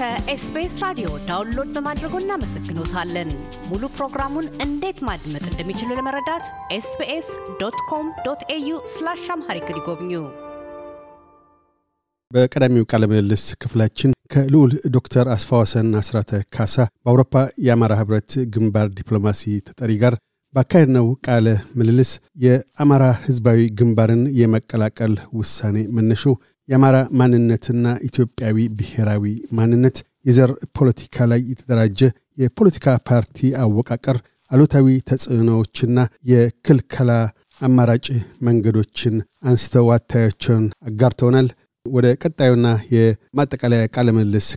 ከ SBS radio download በማድረጎ እናመሰግኖታለን። ሙሉ ፕሮግራሙን እንዴት ማድመጥ እንደሚችሉ ለመረዳት SBS dot com dot au slash Amharic ይጎብኙ። በቀዳሚው ቃለ ምልልስ ክፍላችን ከልዑል ዶክተር አስፋወሰን አስራተ ካሳ በአውሮፓ የአማራ ህብረት ግንባር ዲፕሎማሲ ተጠሪ ጋር ባካሄድነው ቃለ ምልልስ የአማራ ህዝባዊ ግንባርን የመቀላቀል ውሳኔ መነሾ የአማራ ማንነትና ኢትዮጵያዊ ብሔራዊ ማንነት፣ የዘር ፖለቲካ ላይ የተደራጀ የፖለቲካ ፓርቲ አወቃቀር፣ አሉታዊ ተጽዕኖዎችና የክልከላ አማራጭ መንገዶችን አንስተው አታያቸውን አጋርተውናል። ወደ ቀጣዩና የማጠቃለያ ቃለ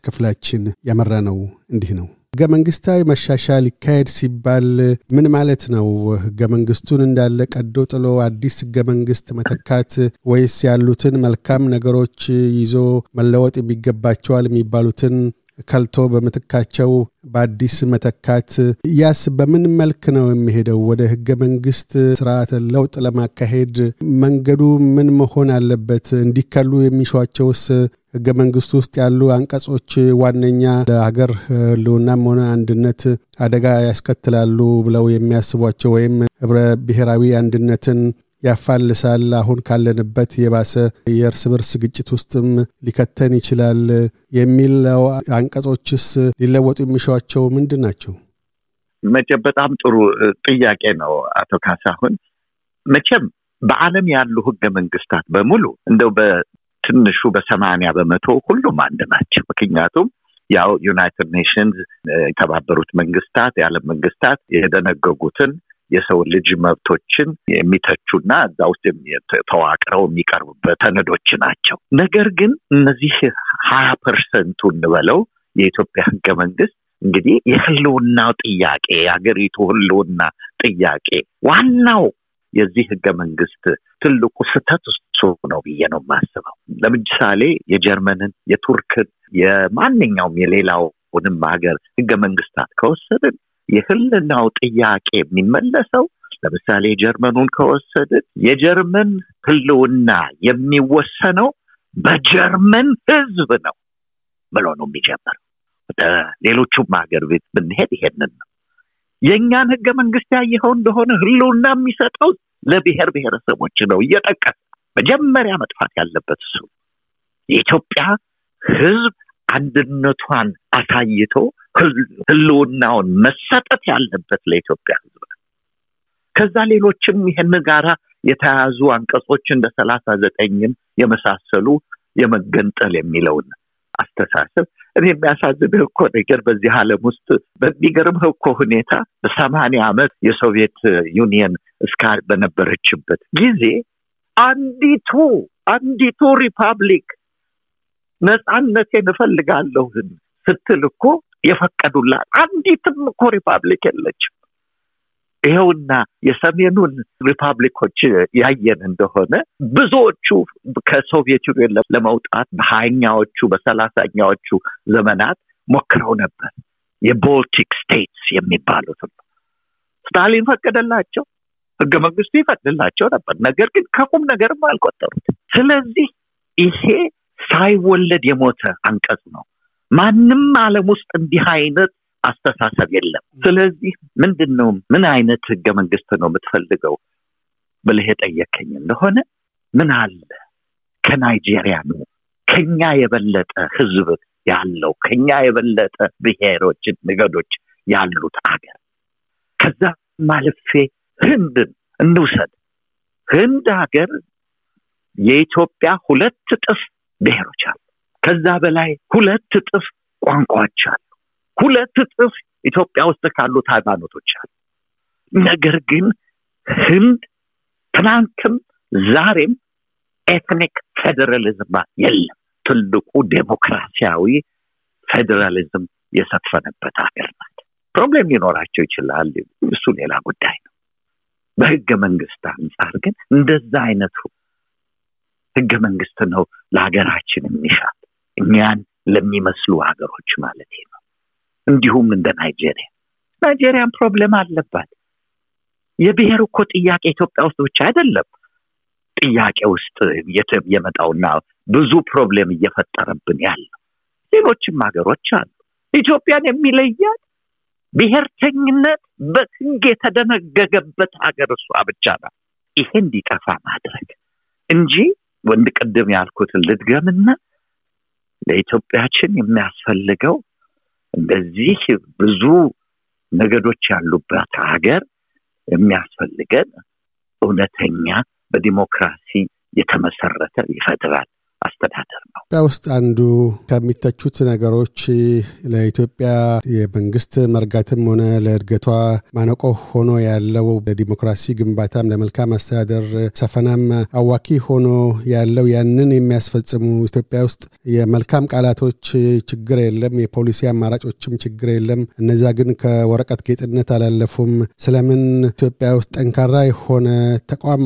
ክፍላችን ያመራ ነው እንዲህ ነው። ህገ መንግስታዊ መሻሻል ይካሄድ ሲባል ምን ማለት ነው? ህገ መንግስቱን እንዳለ ቀዶ ጥሎ አዲስ ህገ መንግስት መተካት ወይስ ያሉትን መልካም ነገሮች ይዞ መለወጥ የሚገባቸዋል የሚባሉትን ከልቶ በምትካቸው በአዲስ መተካት? ያስ በምን መልክ ነው የሚሄደው? ወደ ህገ መንግስት ስርዓተ ለውጥ ለማካሄድ መንገዱ ምን መሆን አለበት? እንዲከሉ የሚሿቸውስ ህገ መንግስቱ ውስጥ ያሉ አንቀጾች ዋነኛ ለሀገር ህልውናም ሆነ አንድነት አደጋ ያስከትላሉ ብለው የሚያስቧቸው ወይም ህብረ ብሔራዊ አንድነትን ያፋልሳል፣ አሁን ካለንበት የባሰ የእርስ በርስ ግጭት ውስጥም ሊከተን ይችላል የሚለው አንቀጾችስ ሊለወጡ የሚሿቸው ምንድን ናቸው? መቼም በጣም ጥሩ ጥያቄ ነው አቶ ካሳሁን። መቼም በዓለም ያሉ ህገ መንግስታት በሙሉ እንደው ትንሹ በሰማንያ በመቶ ሁሉም አንድ ናቸው። ምክንያቱም ያው ዩናይትድ ኔሽንስ የተባበሩት መንግስታት የዓለም መንግስታት የደነገጉትን የሰው ልጅ መብቶችን የሚተቹና እዛ ውስጥ ተዋቅረው የሚቀርቡበት ሰነዶች ናቸው። ነገር ግን እነዚህ ሀያ percent ኡ እንበለው የኢትዮጵያ ህገ መንግስት እንግዲህ የህልውናው ጥያቄ የሀገሪቱ ህልውና ጥያቄ ዋናው የዚህ ህገ መንግስት ትልቁ ስህተት እሱ ነው ብዬ ነው የማስበው። ለምሳሌ የጀርመንን፣ የቱርክን፣ የማንኛውም የሌላውንም ሀገር ህገ መንግስታት ከወሰድን የህልናው ጥያቄ የሚመለሰው ለምሳሌ የጀርመኑን ከወሰድን የጀርመን ህልውና የሚወሰነው በጀርመን ህዝብ ነው ብሎ ነው የሚጀምረው። ወደ ሌሎቹም ሀገር ቤት ብንሄድ ይሄንን ነው። የእኛን ህገ መንግስት ያየኸው እንደሆነ ህልውና የሚሰጠው ለብሔር ብሔረሰቦች ነው እየጠቀሰ መጀመሪያ መጥፋት ያለበት እሱ የኢትዮጵያ ህዝብ አንድነቷን አሳይቶ ህልውናውን መሰጠት ያለበት ለኢትዮጵያ ህዝብ ከዛ ሌሎችም ይህን ጋራ የተያያዙ አንቀጾች እንደ ሰላሳ ዘጠኝን የመሳሰሉ የመገንጠል የሚለውን አስተሳሰብ እኔ የሚያሳዝንህ እኮ ነገር በዚህ ዓለም ውስጥ በሚገርምህ እኮ ሁኔታ በሰማንያ ዓመት የሶቪየት ዩኒየን እስካ በነበረችበት ጊዜ አንዲቱ አንዲቱ republic ነፃነቴን እፈልጋለሁ ስትል እኮ የፈቀዱላት አንዲትም እኮ republic የለችም። ይኸውና የሰሜኑን ሪፐብሊኮች ያየን እንደሆነ ብዙዎቹ ከ Soviet Union ለመውጣት በሀያኛዎቹ በሰላሳኛዎቹ ዘመናት ሞክረው ነበር። የቦልቲክ ስቴትስ የሚባሉት ስታሊን ፈቀደላቸው፣ ህገ መንግስቱ ይፈቅድላቸው ነበር። ነገር ግን ከቁም ነገርም አልቆጠሩት። ስለዚህ ይሄ ሳይወለድ የሞተ አንቀጽ ነው። ማንም ዓለም ውስጥ እንዲህ አይነት አስተሳሰብ የለም። ስለዚህ ምንድን ነው ምን አይነት ህገ መንግስት ነው የምትፈልገው ብለህ የጠየከኝ እንደሆነ ምን አለ ከናይጄሪያ ነው ከኛ የበለጠ ህዝብ ያለው ከኛ የበለጠ ብሔሮችን ንገዶች ያሉት አገር ከዛ ማለፌ ህንድን እንውሰድ። ህንድ ሀገር የኢትዮጵያ ሁለት እጥፍ ብሔሮች አሉ። ከዛ በላይ ሁለት እጥፍ ቋንቋዎች አሉ። ሁለት እጥፍ ኢትዮጵያ ውስጥ ካሉት ሃይማኖቶች አሉ። ነገር ግን ህንድ ትናንትም ዛሬም ethnic federalism የለም። ትልቁ ዴሞክራሲያዊ ፌዴራሊዝም የሰፈነበት ሀገር ናት። problem ሊኖራቸው ይችላል። እሱ ሌላ ጉዳይ ነው። በህገ መንግስት አንጻር ግን እንደዛ አይነቱ ህገ መንግስት ነው ለሀገራችን የሚሻል እኛን ለሚመስሉ ሀገሮች ማለት ነው። እንዲሁም እንደ ናይጄሪያ ናይጄሪያን problem አለባት። የብሔር እኮ ጥያቄ ኢትዮጵያ ውስጥ ብቻ አይደለም ጥያቄ ውስጥ የመጣውና ብዙ problem እየፈጠረብን ያለው ሌሎችም ሀገሮች አሉ። ኢትዮጵያን የሚለያት ብሔርተኝነት በሕግ የተደነገገበት ሀገር እሷ ብቻ ናት። ይሄ እንዲጠፋ ማድረግ እንጂ ወንድ ቅድም ያልኩትን ልድገምና ለኢትዮጵያችን የሚያስፈልገው እንደዚህ ብዙ ነገዶች ያሉበት ሀገር የሚያስፈልገን እውነተኛ በዲሞክራሲ የተመሰረተ ይፈድራል አስተዳደር ነው። ኢትዮጵያ ውስጥ አንዱ ከሚተቹት ነገሮች ለኢትዮጵያ የመንግስት መርጋትም ሆነ ለእድገቷ ማነቆ ሆኖ ያለው ለዲሞክራሲ ግንባታም ለመልካም አስተዳደር ሰፈናም አዋኪ ሆኖ ያለው ያንን የሚያስፈጽሙ ኢትዮጵያ ውስጥ የመልካም ቃላቶች ችግር የለም፣ የፖሊሲ አማራጮችም ችግር የለም። እነዛ ግን ከወረቀት ጌጥነት አላለፉም። ስለምን ኢትዮጵያ ውስጥ ጠንካራ የሆነ ተቋም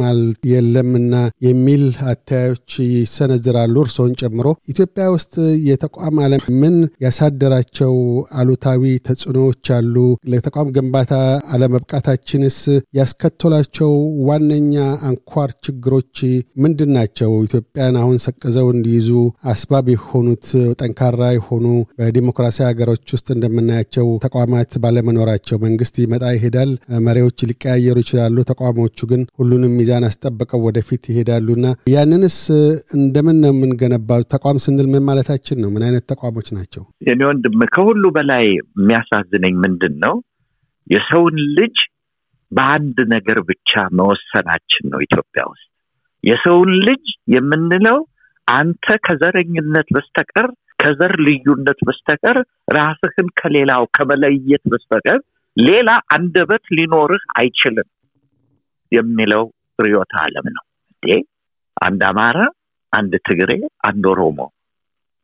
የለምና የሚል አተያዮች ይሰነዝራሉ። እርስዎን ጨምሮ ኢትዮጵያ ውስጥ የተቋም አለም ምን ያሳደራቸው አሉታዊ ተጽዕኖዎች አሉ? ለተቋም ግንባታ አለመብቃታችንስ ያስከተላቸው ዋነኛ አንኳር ችግሮች ምንድን ናቸው? ኢትዮጵያን አሁን ሰቅዘው እንዲይዙ አስባብ የሆኑት ጠንካራ የሆኑ በዲሞክራሲ ሀገሮች ውስጥ እንደምናያቸው ተቋማት ባለመኖራቸው መንግስት ይመጣ ይሄዳል፣ መሪዎች ሊቀያየሩ ይችላሉ። ተቋሞቹ ግን ሁሉንም ሚዛን አስጠብቀው ወደፊት ይሄዳሉና ያንንስ እንደምን ነው የምንገነባው? ተቋም ስንል ምን ማለታችን ነው? ምን አይነት ተቋሞች ናቸው? የኔ ወንድም ከሁሉ በላይ የሚያሳዝነኝ ምንድን ነው የሰውን ልጅ በአንድ ነገር ብቻ መወሰናችን ነው። ኢትዮጵያ ውስጥ የሰውን ልጅ የምንለው አንተ ከዘረኝነት በስተቀር ከዘር ልዩነት በስተቀር ራስህን ከሌላው ከመለየት በስተቀር ሌላ አንደበት ሊኖርህ አይችልም የሚለው ርዕዮተ ዓለም ነው። አንድ አማራ፣ አንድ ትግሬ፣ አንድ ኦሮሞ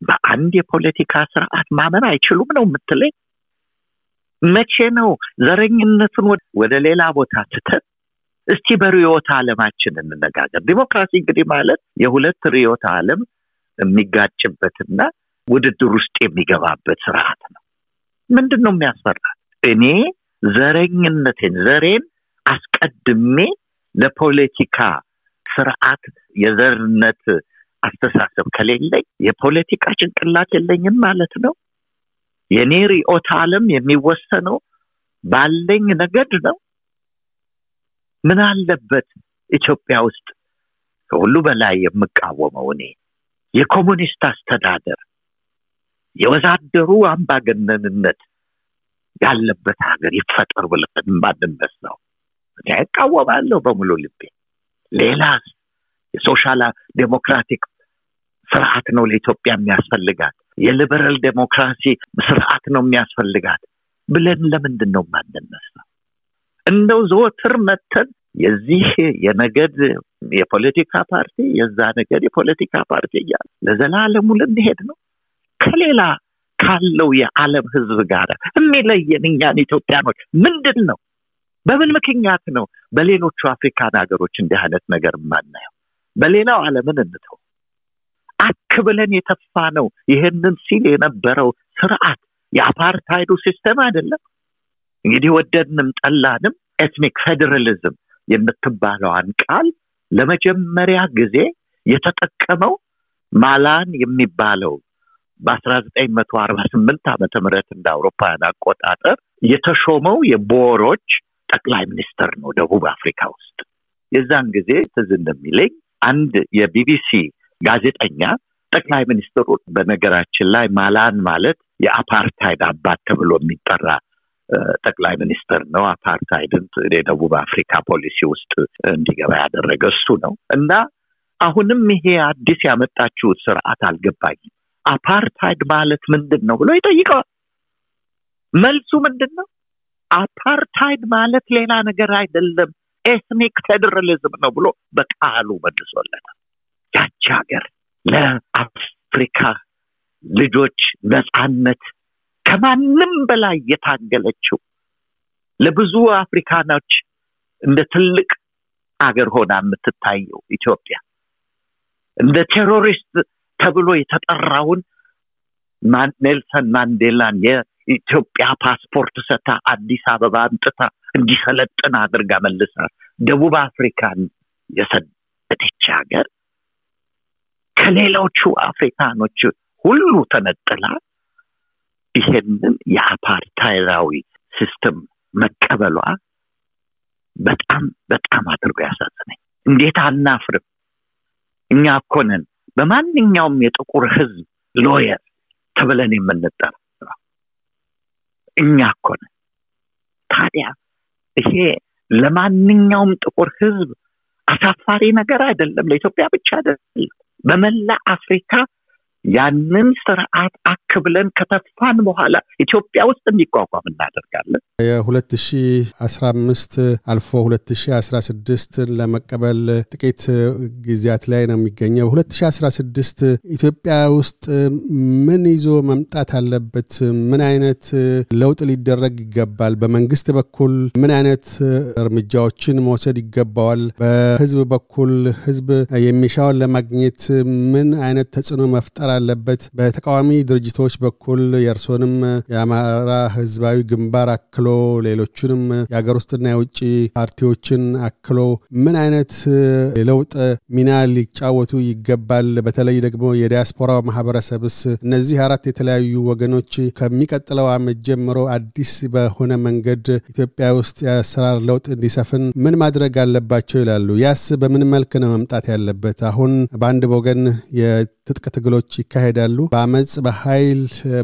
በአንድ የፖለቲካ ስርዓት ማመን አይችሉም ነው የምትለኝ? መቼ ነው ዘረኝነትን ወደ ሌላ ቦታ ትተን እስቲ በርዕዮተ ዓለማችን እንነጋገር። ዲሞክራሲ እንግዲህ ማለት የሁለት ርዕዮተ ዓለም የሚጋጭበትና ውድድር ውስጥ የሚገባበት ስርዓት ነው። ምንድን ነው የሚያስፈራ? እኔ ዘረኝነቴን ዘሬን አስቀድሜ ለፖለቲካ ስርዓት የዘርነት አስተሳሰብ ከሌለኝ የፖለቲካ ጭንቅላት የለኝም ማለት ነው። የኔ ርዕዮተ ዓለም የሚወሰነው ባለኝ ነገድ ነው። ምን አለበት ኢትዮጵያ ውስጥ ከሁሉ በላይ የምቃወመው እኔ የኮሙኒስት አስተዳደር የወዛደሩ አምባገነንነት ያለበት ሀገር ይፈጠር ብለን ማንነሳው እኔ እቃወማለሁ በሙሉ ልቤ። ሌላ የ social democratic ስርዓት ነው ለኢትዮጵያ የሚያስፈልጋት፣ የ liberal democracy ስርዓት ነው የሚያስፈልጋት ብለን ለምንድን ነው ማንነሳው? እንደው ዘወትር መጥተን የዚህ የነገድ የፖለቲካ ፓርቲ የዛ ነገድ የፖለቲካ ፓርቲ እያለ ለዘላለሙ ልንሄድ ነው? ከሌላ ካለው የዓለም ህዝብ ጋር የሚለየን እኛን ኢትዮጵያኖች ምንድን ነው? በምን ምክንያት ነው በሌሎቹ African ሀገሮች እንዲህ አይነት ነገር የማናየው? በሌላው ዓለምን እንተው። አክ ብለን የተፋ ነው ይህንን ሲል የነበረው ስርዓት የአፓርታይዱ system አይደለም። እንግዲህ ወደድንም ጠላንም ethnic federalism የምትባለዋን ቃል ለመጀመሪያ ጊዜ የተጠቀመው ማላን የሚባለው በአስራ ዘጠኝ መቶ አርባ ስምንት ዓመተ ምህረት እንደ አውሮፓውያን አቆጣጠር የተሾመው የቦሮች ጠቅላይ ሚኒስትር ነው ደቡብ አፍሪካ ውስጥ። የዛን ጊዜ ትዝ እንደሚለኝ አንድ የቢቢሲ ጋዜጠኛ ጠቅላይ ሚኒስትሩ በነገራችን ላይ ማላን ማለት የአፓርታይድ አባት ተብሎ የሚጠራ ጠቅላይ ሚኒስትር ነው። አፓርታይድን የደቡብ አፍሪካ ፖሊሲ ውስጥ እንዲገባ ያደረገ እሱ ነው እና አሁንም ይሄ አዲስ ያመጣችሁት ስርዓት አልገባኝም። አፓርታይድ ማለት ምንድን ነው ብሎ ይጠይቀዋል። መልሱ ምንድን ነው? አፓርታይድ ማለት ሌላ ነገር አይደለም፣ ethnic federalism ነው ብሎ በቃሉ መልሶለታል። ያቺ ሀገር ለአፍሪካ ልጆች ነፃነት ከማንም በላይ የታገለችው ለብዙ አፍሪካኖች እንደ ትልቅ አገር ሆና የምትታየው ኢትዮጵያ። እንደ terrorist ተብሎ የተጠራውን ኔልሰን ማንዴላን የኢትዮጵያ ፓስፖርት ሰታ አዲስ አበባ አምጥታ እንዲሰለጥን አድርጋ መልሳ ደቡብ አፍሪካን የሰደደች ሀገር ከሌሎቹ አፍሪካኖች ሁሉ ተነጥላ ይሄንን የአፓርታይዳዊ system መቀበሏ በጣም በጣም አድርጎ ያሳዝነኝ። እንዴት አናፍርም? እኛ እኮ ነን በማንኛውም የጥቁር ህዝብ lawyer ተብለን የምንጠራው እኛ እኮ ታዲያ ይሄ ለማንኛውም ጥቁር ህዝብ አሳፋሪ ነገር አይደለም። ለኢትዮጵያ ብቻ አይደለም። በመላ አፍሪካ ያንን ስርዓት አክብለን ከተፋን በኋላ ኢትዮጵያ ውስጥ እንዲቋቋም እናደርጋለን። የሁለት ሺ አልፎ ሁለት ሺ አስራ ስድስትን ለመቀበል ጥቂት ጊዜያት ላይ ነው የሚገኘው። ሁለት ሺ አስራ ስድስት ኢትዮጵያ ውስጥ ምን ይዞ መምጣት አለበት? ምን አይነት ለውጥ ሊደረግ ይገባል? በመንግስት በኩል ምን አይነት እርምጃዎችን መውሰድ ይገባዋል? በህዝብ በኩል ህዝብ የሚሻውን ለማግኘት ምን አይነት ተጽዕኖ መፍጠር አለበት? በተቃዋሚ ድርጅቶች በኩል የእርሶንም የአማራ ህዝባዊ ግንባር አክሎ ሌሎቹንም የሀገር ውስጥና የውጭ ፓርቲዎችን አክሎ ምን አይነት የለውጥ ሚና ሊጫወቱ ይገባል? በተለይ ደግሞ የዲያስፖራው ማህበረሰብስ እነዚህ አራት የተለያዩ ወገኖች ከሚቀጥለው ዓመት ጀምሮ አዲስ በሆነ መንገድ ኢትዮጵያ ውስጥ የአሰራር ለውጥ እንዲሰፍን ምን ማድረግ አለባቸው ይላሉ? ያስ በምን መልክ ነው መምጣት ያለበት? አሁን በአንድ ወገን የትጥቅ ትግሎች ይካሄዳሉ። በአመፅ በኃይል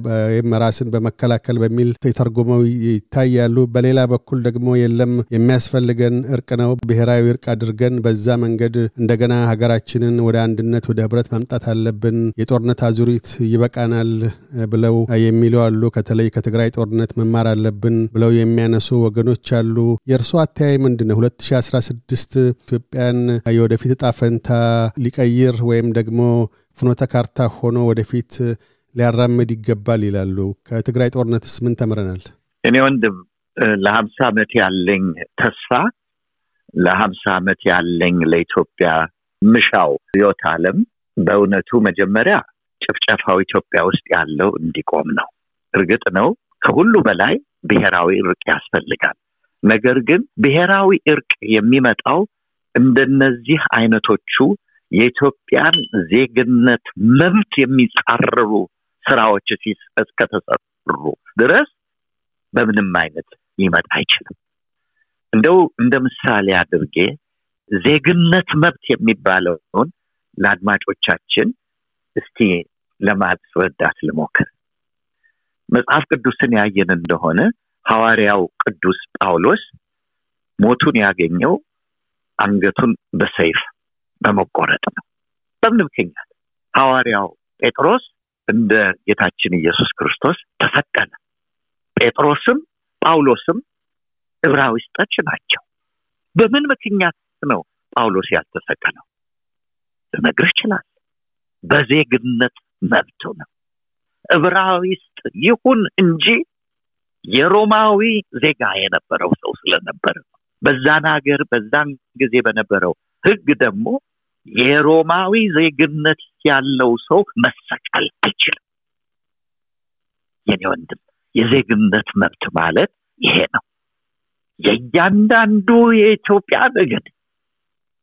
ወይም ራስን በመከላከል በሚል ተተርጉመው ይታያሉ። በሌላ በኩል ደግሞ የለም የሚያስፈልገን እርቅ ነው፣ ብሔራዊ እርቅ አድርገን በዛ መንገድ እንደገና ሀገራችንን ወደ አንድነት ወደ ህብረት ማምጣት አለብን፣ የጦርነት አዙሪት ይበቃናል ብለው የሚሉ አሉ። ከተለይ ከትግራይ ጦርነት መማር አለብን ብለው የሚያነሱ ወገኖች አሉ። የእርሶ አተያይ ምንድን ነው? 2016 ኢትዮጵያን የወደፊት እጣ ፈንታ ሊቀይር ወይም ደግሞ ፍኖተ ካርታ ሆኖ ወደፊት ሊያራምድ ይገባል ይላሉ። ከትግራይ ጦርነትስ ምን ተምረናል? እኔ ወንድም ለሀምሳ ዓመት ያለኝ ተስፋ ለሀምሳ ዓመት ያለኝ ለኢትዮጵያ ምሻው ርዕዮተ ዓለም በእውነቱ መጀመሪያ ጭፍጨፋው ኢትዮጵያ ውስጥ ያለው እንዲቆም ነው። እርግጥ ነው ከሁሉ በላይ ብሔራዊ እርቅ ያስፈልጋል። ነገር ግን ብሔራዊ እርቅ የሚመጣው እንደነዚህ አይነቶቹ የኢትዮጵያን ዜግነት መብት የሚጻረሩ ስራዎች እስከተሰሩ ድረስ በምንም አይነት ሊመጣ አይችልም። እንደው እንደ ምሳሌ አድርጌ ዜግነት መብት የሚባለውን ለአድማጮቻችን እስቲ ለማስረዳት ልሞክር። መጽሐፍ ቅዱስን ያየን እንደሆነ ሐዋርያው ቅዱስ ጳውሎስ ሞቱን ያገኘው አንገቱን በሰይፍ በመቆረጥ ነው። በምን ምክንያት? ሐዋርያው ጴጥሮስ እንደ ጌታችን ኢየሱስ ክርስቶስ ተሰቀለ። ጴጥሮስም ጳውሎስም ዕብራውስጦች ናቸው። በምን ምክንያት ነው ጳውሎስ ያልተሰቀለው? ልነግርህ ይችላል። በዜግነት መብቱ ነው። ዕብራዊስጥ ይሁን እንጂ የሮማዊ ዜጋ የነበረው ሰው ስለነበረ በዛን ሀገር በዛን ጊዜ በነበረው ሕግ ደግሞ የሮማዊ ዜግነት ያለው ሰው መሰቀል አይችልም። የኔ ወንድም የዜግነት መብት ማለት ይሄ ነው። የእያንዳንዱ የኢትዮጵያ ነገድ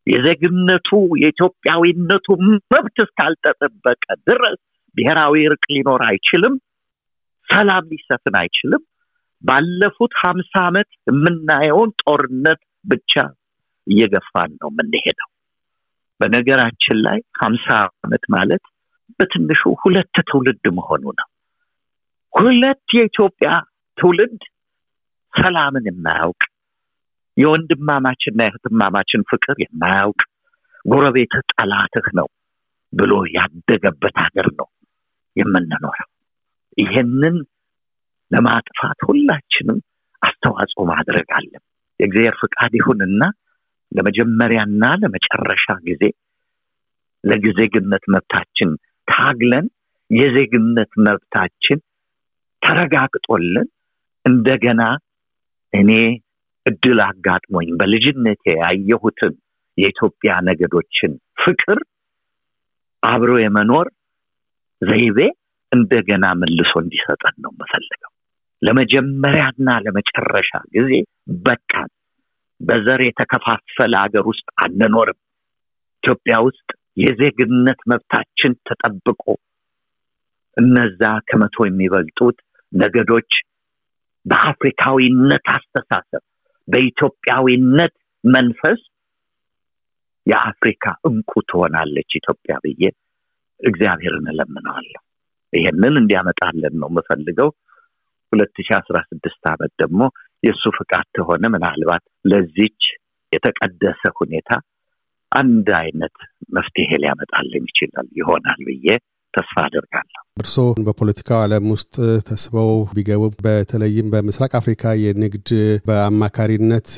የዜግነቱ የኢትዮጵያዊነቱ መብት እስካልተጠበቀ ድረስ ብሔራዊ እርቅ ሊኖር አይችልም። ሰላም ሊሰፍን አይችልም። ባለፉት ሀምሳ ዓመት የምናየውን ጦርነት ብቻ እየገፋን ነው የምንሄደው። በነገራችን ላይ ሀምሳ ዓመት ማለት በትንሹ ሁለት ትውልድ መሆኑ ነው። ሁለት የኢትዮጵያ ትውልድ ሰላምን የማያውቅ የወንድማማችና የእህትማማችን ፍቅር የማያውቅ ጎረቤትህ ጠላትህ ነው ብሎ ያደገበት ሀገር ነው የምንኖረው። ይሄንን ለማጥፋት ሁላችንም አስተዋጽኦ ማድረግ አለን። የእግዚአብሔር ፍቃድ ይሁንና ለመጀመሪያና ለመጨረሻ ጊዜ ለዜግነት መብታችን ታግለን የዜግነት መብታችን ተረጋግጦልን እንደገና እኔ እድል አጋጥሞኝ በልጅነቴ ያየሁትን የኢትዮጵያ ነገዶችን ፍቅር አብሮ የመኖር ዘይቤ እንደገና መልሶ እንዲሰጠን ነው የምፈልገው። ለመጀመሪያና ለመጨረሻ ጊዜ በቃን። በዘር የተከፋፈለ ሀገር ውስጥ አንኖርም። ኢትዮጵያ ውስጥ የዜግነት መብታችን ተጠብቆ እነዛ ከመቶ የሚበልጡት ነገዶች በአፍሪካዊነት አስተሳሰብ በኢትዮጵያዊነት መንፈስ የአፍሪካ እንቁ ትሆናለች ኢትዮጵያ ብዬ እግዚአብሔርን እለምነዋለሁ። ይሄንን እንዲያመጣለን ነው የምፈልገው። ሁለት ሺህ አስራ ስድስት ዓመት ደግሞ የእሱ ፍቃድ ከሆነ ምናልባት ለዚች የተቀደሰ ሁኔታ አንድ አይነት መፍትሄ ሊያመጣልን ይችላል ይሆናል ብዬ ተስፋ አደርጋለሁ። እርስዎ በፖለቲካው ዓለም ውስጥ ተስበው ቢገቡ በተለይም በምስራቅ አፍሪካ የንግድ በአማካሪነት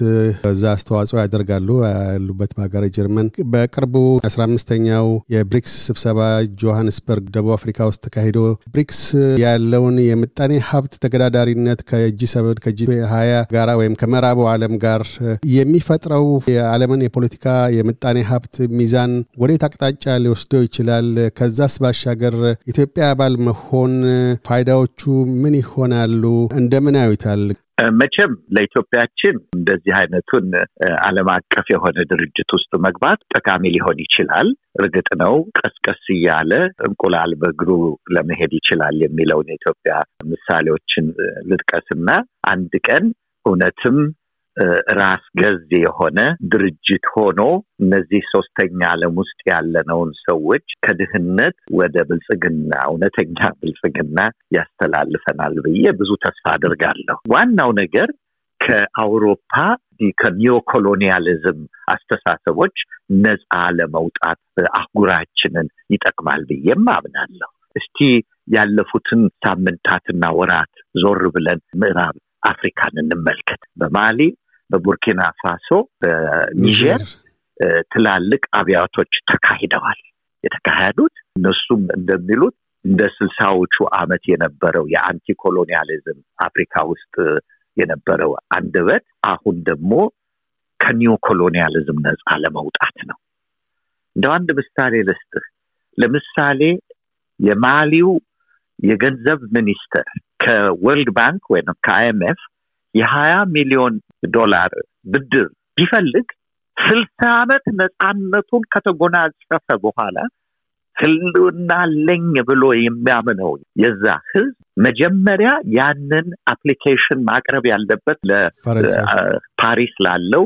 በዛ አስተዋጽኦ ያደርጋሉ ያሉበት በሀገር ጀርመን። በቅርቡ አስራ አምስተኛው የብሪክስ ስብሰባ ጆሃንስበርግ ደቡብ አፍሪካ ውስጥ ተካሂዶ ብሪክስ ያለውን የምጣኔ ሀብት ተገዳዳሪነት ከጂ ሰበን ከጂ ሀያ ጋራ ወይም ከምዕራቡ ዓለም ጋር የሚፈጥረው የዓለምን የፖለቲካ የምጣኔ ሀብት ሚዛን ወዴት አቅጣጫ ሊወስደው ይችላል? ከዛስ ባሻገር ኢትዮጵያ አባል መሆን ፋይዳዎቹ ምን ይሆናሉ? እንደምን ያዩታል? መቼም ለኢትዮጵያችን እንደዚህ አይነቱን ዓለም አቀፍ የሆነ ድርጅት ውስጥ መግባት ጠቃሚ ሊሆን ይችላል። እርግጥ ነው ቀስቀስ እያለ እንቁላል በእግሩ ለመሄድ ይችላል የሚለውን የኢትዮጵያ ምሳሌዎችን ልጥቀስና አንድ ቀን እውነትም ራስ ገዝ የሆነ ድርጅት ሆኖ እነዚህ ሶስተኛ ዓለም ውስጥ ያለነውን ሰዎች ከድህነት ወደ ብልጽግና እውነተኛ ብልጽግና ያስተላልፈናል ብዬ ብዙ ተስፋ አድርጋለሁ። ዋናው ነገር ከአውሮፓ ከ neo colonialism አስተሳሰቦች ነፃ ለመውጣት አህጉራችንን ይጠቅማል ብዬም አምናለሁ። እስቲ ያለፉትን ሳምንታትና ወራት ዞር ብለን ምዕራብ አፍሪካን እንመልከት። በማሊ በቡርኪና ፋሶ፣ በኒጀር ትላልቅ አብዮቶች ተካሂደዋል። የተካሄዱት እነሱም እንደሚሉት እንደ ስልሳዎቹ ዓመት የነበረው የ anti colonialism አፍሪካ ውስጥ የነበረው አንደበት አሁን ደግሞ ከ neo colonialism ነፃ ለመውጣት ነው። እንደው አንድ ምሳሌ ልስጥህ። ለምሳሌ የማሊው የገንዘብ minister ከ World Bank ወይም ከ IMF የሀያ ሚሊዮን ዶላር ብድር ቢፈልግ ስልሳ ዓመት ነፃነቱን ከተጎናጸፈ በኋላ ህልውና አለኝ ብሎ የሚያምነው የዛ ህዝብ መጀመሪያ ያንን application ማቅረብ ያለበት ለፓሪስ ላለው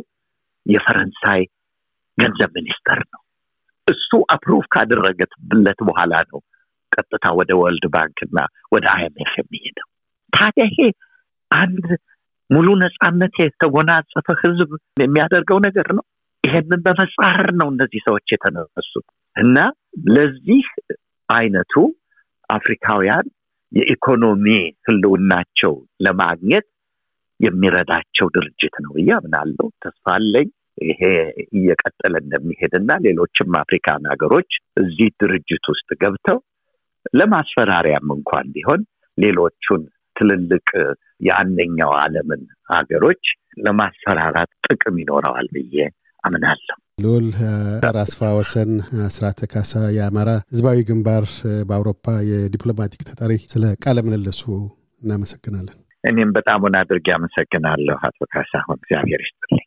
የፈረንሳይ ገንዘብ ሚኒስተር ነው። እሱ approve ካደረገለት በኋላ ነው ቀጥታ ወደ World Bank እና ወደ IMF የሚሄደው። ታዲያ ይሄ አንድ ሙሉ ነፃነት የተጎናጸፈ ህዝብ የሚያደርገው ነገር ነው። ይሄንን በመጻረር ነው እነዚህ ሰዎች የተነሱት እና ለዚህ አይነቱ አፍሪካውያን የኢኮኖሚ ህልውናቸው ለማግኘት የሚረዳቸው ድርጅት ነው ብዬ አምናለሁ። ተስፋ አለኝ ይሄ እየቀጠለ እንደሚሄድና ሌሎችም አፍሪካን ሀገሮች እዚህ ድርጅት ውስጥ ገብተው ለማስፈራሪያም እንኳን ቢሆን ሌሎቹን ትልልቅ የአንደኛው ዓለምን ሀገሮች ለማስፈራራት ጥቅም ይኖረዋል ብዬ አምናለሁ። ልዑል አስፋ ወሰን አስራተ ካሳ የአማራ ህዝባዊ ግንባር በአውሮፓ የዲፕሎማቲክ ተጠሪ፣ ስለ ቃለ ምልልሱ እናመሰግናለን። እኔም በጣሙን አድርጌ አመሰግናለሁ አቶ ካሳሁን፣ እግዚአብሔር ይስጥልኝ።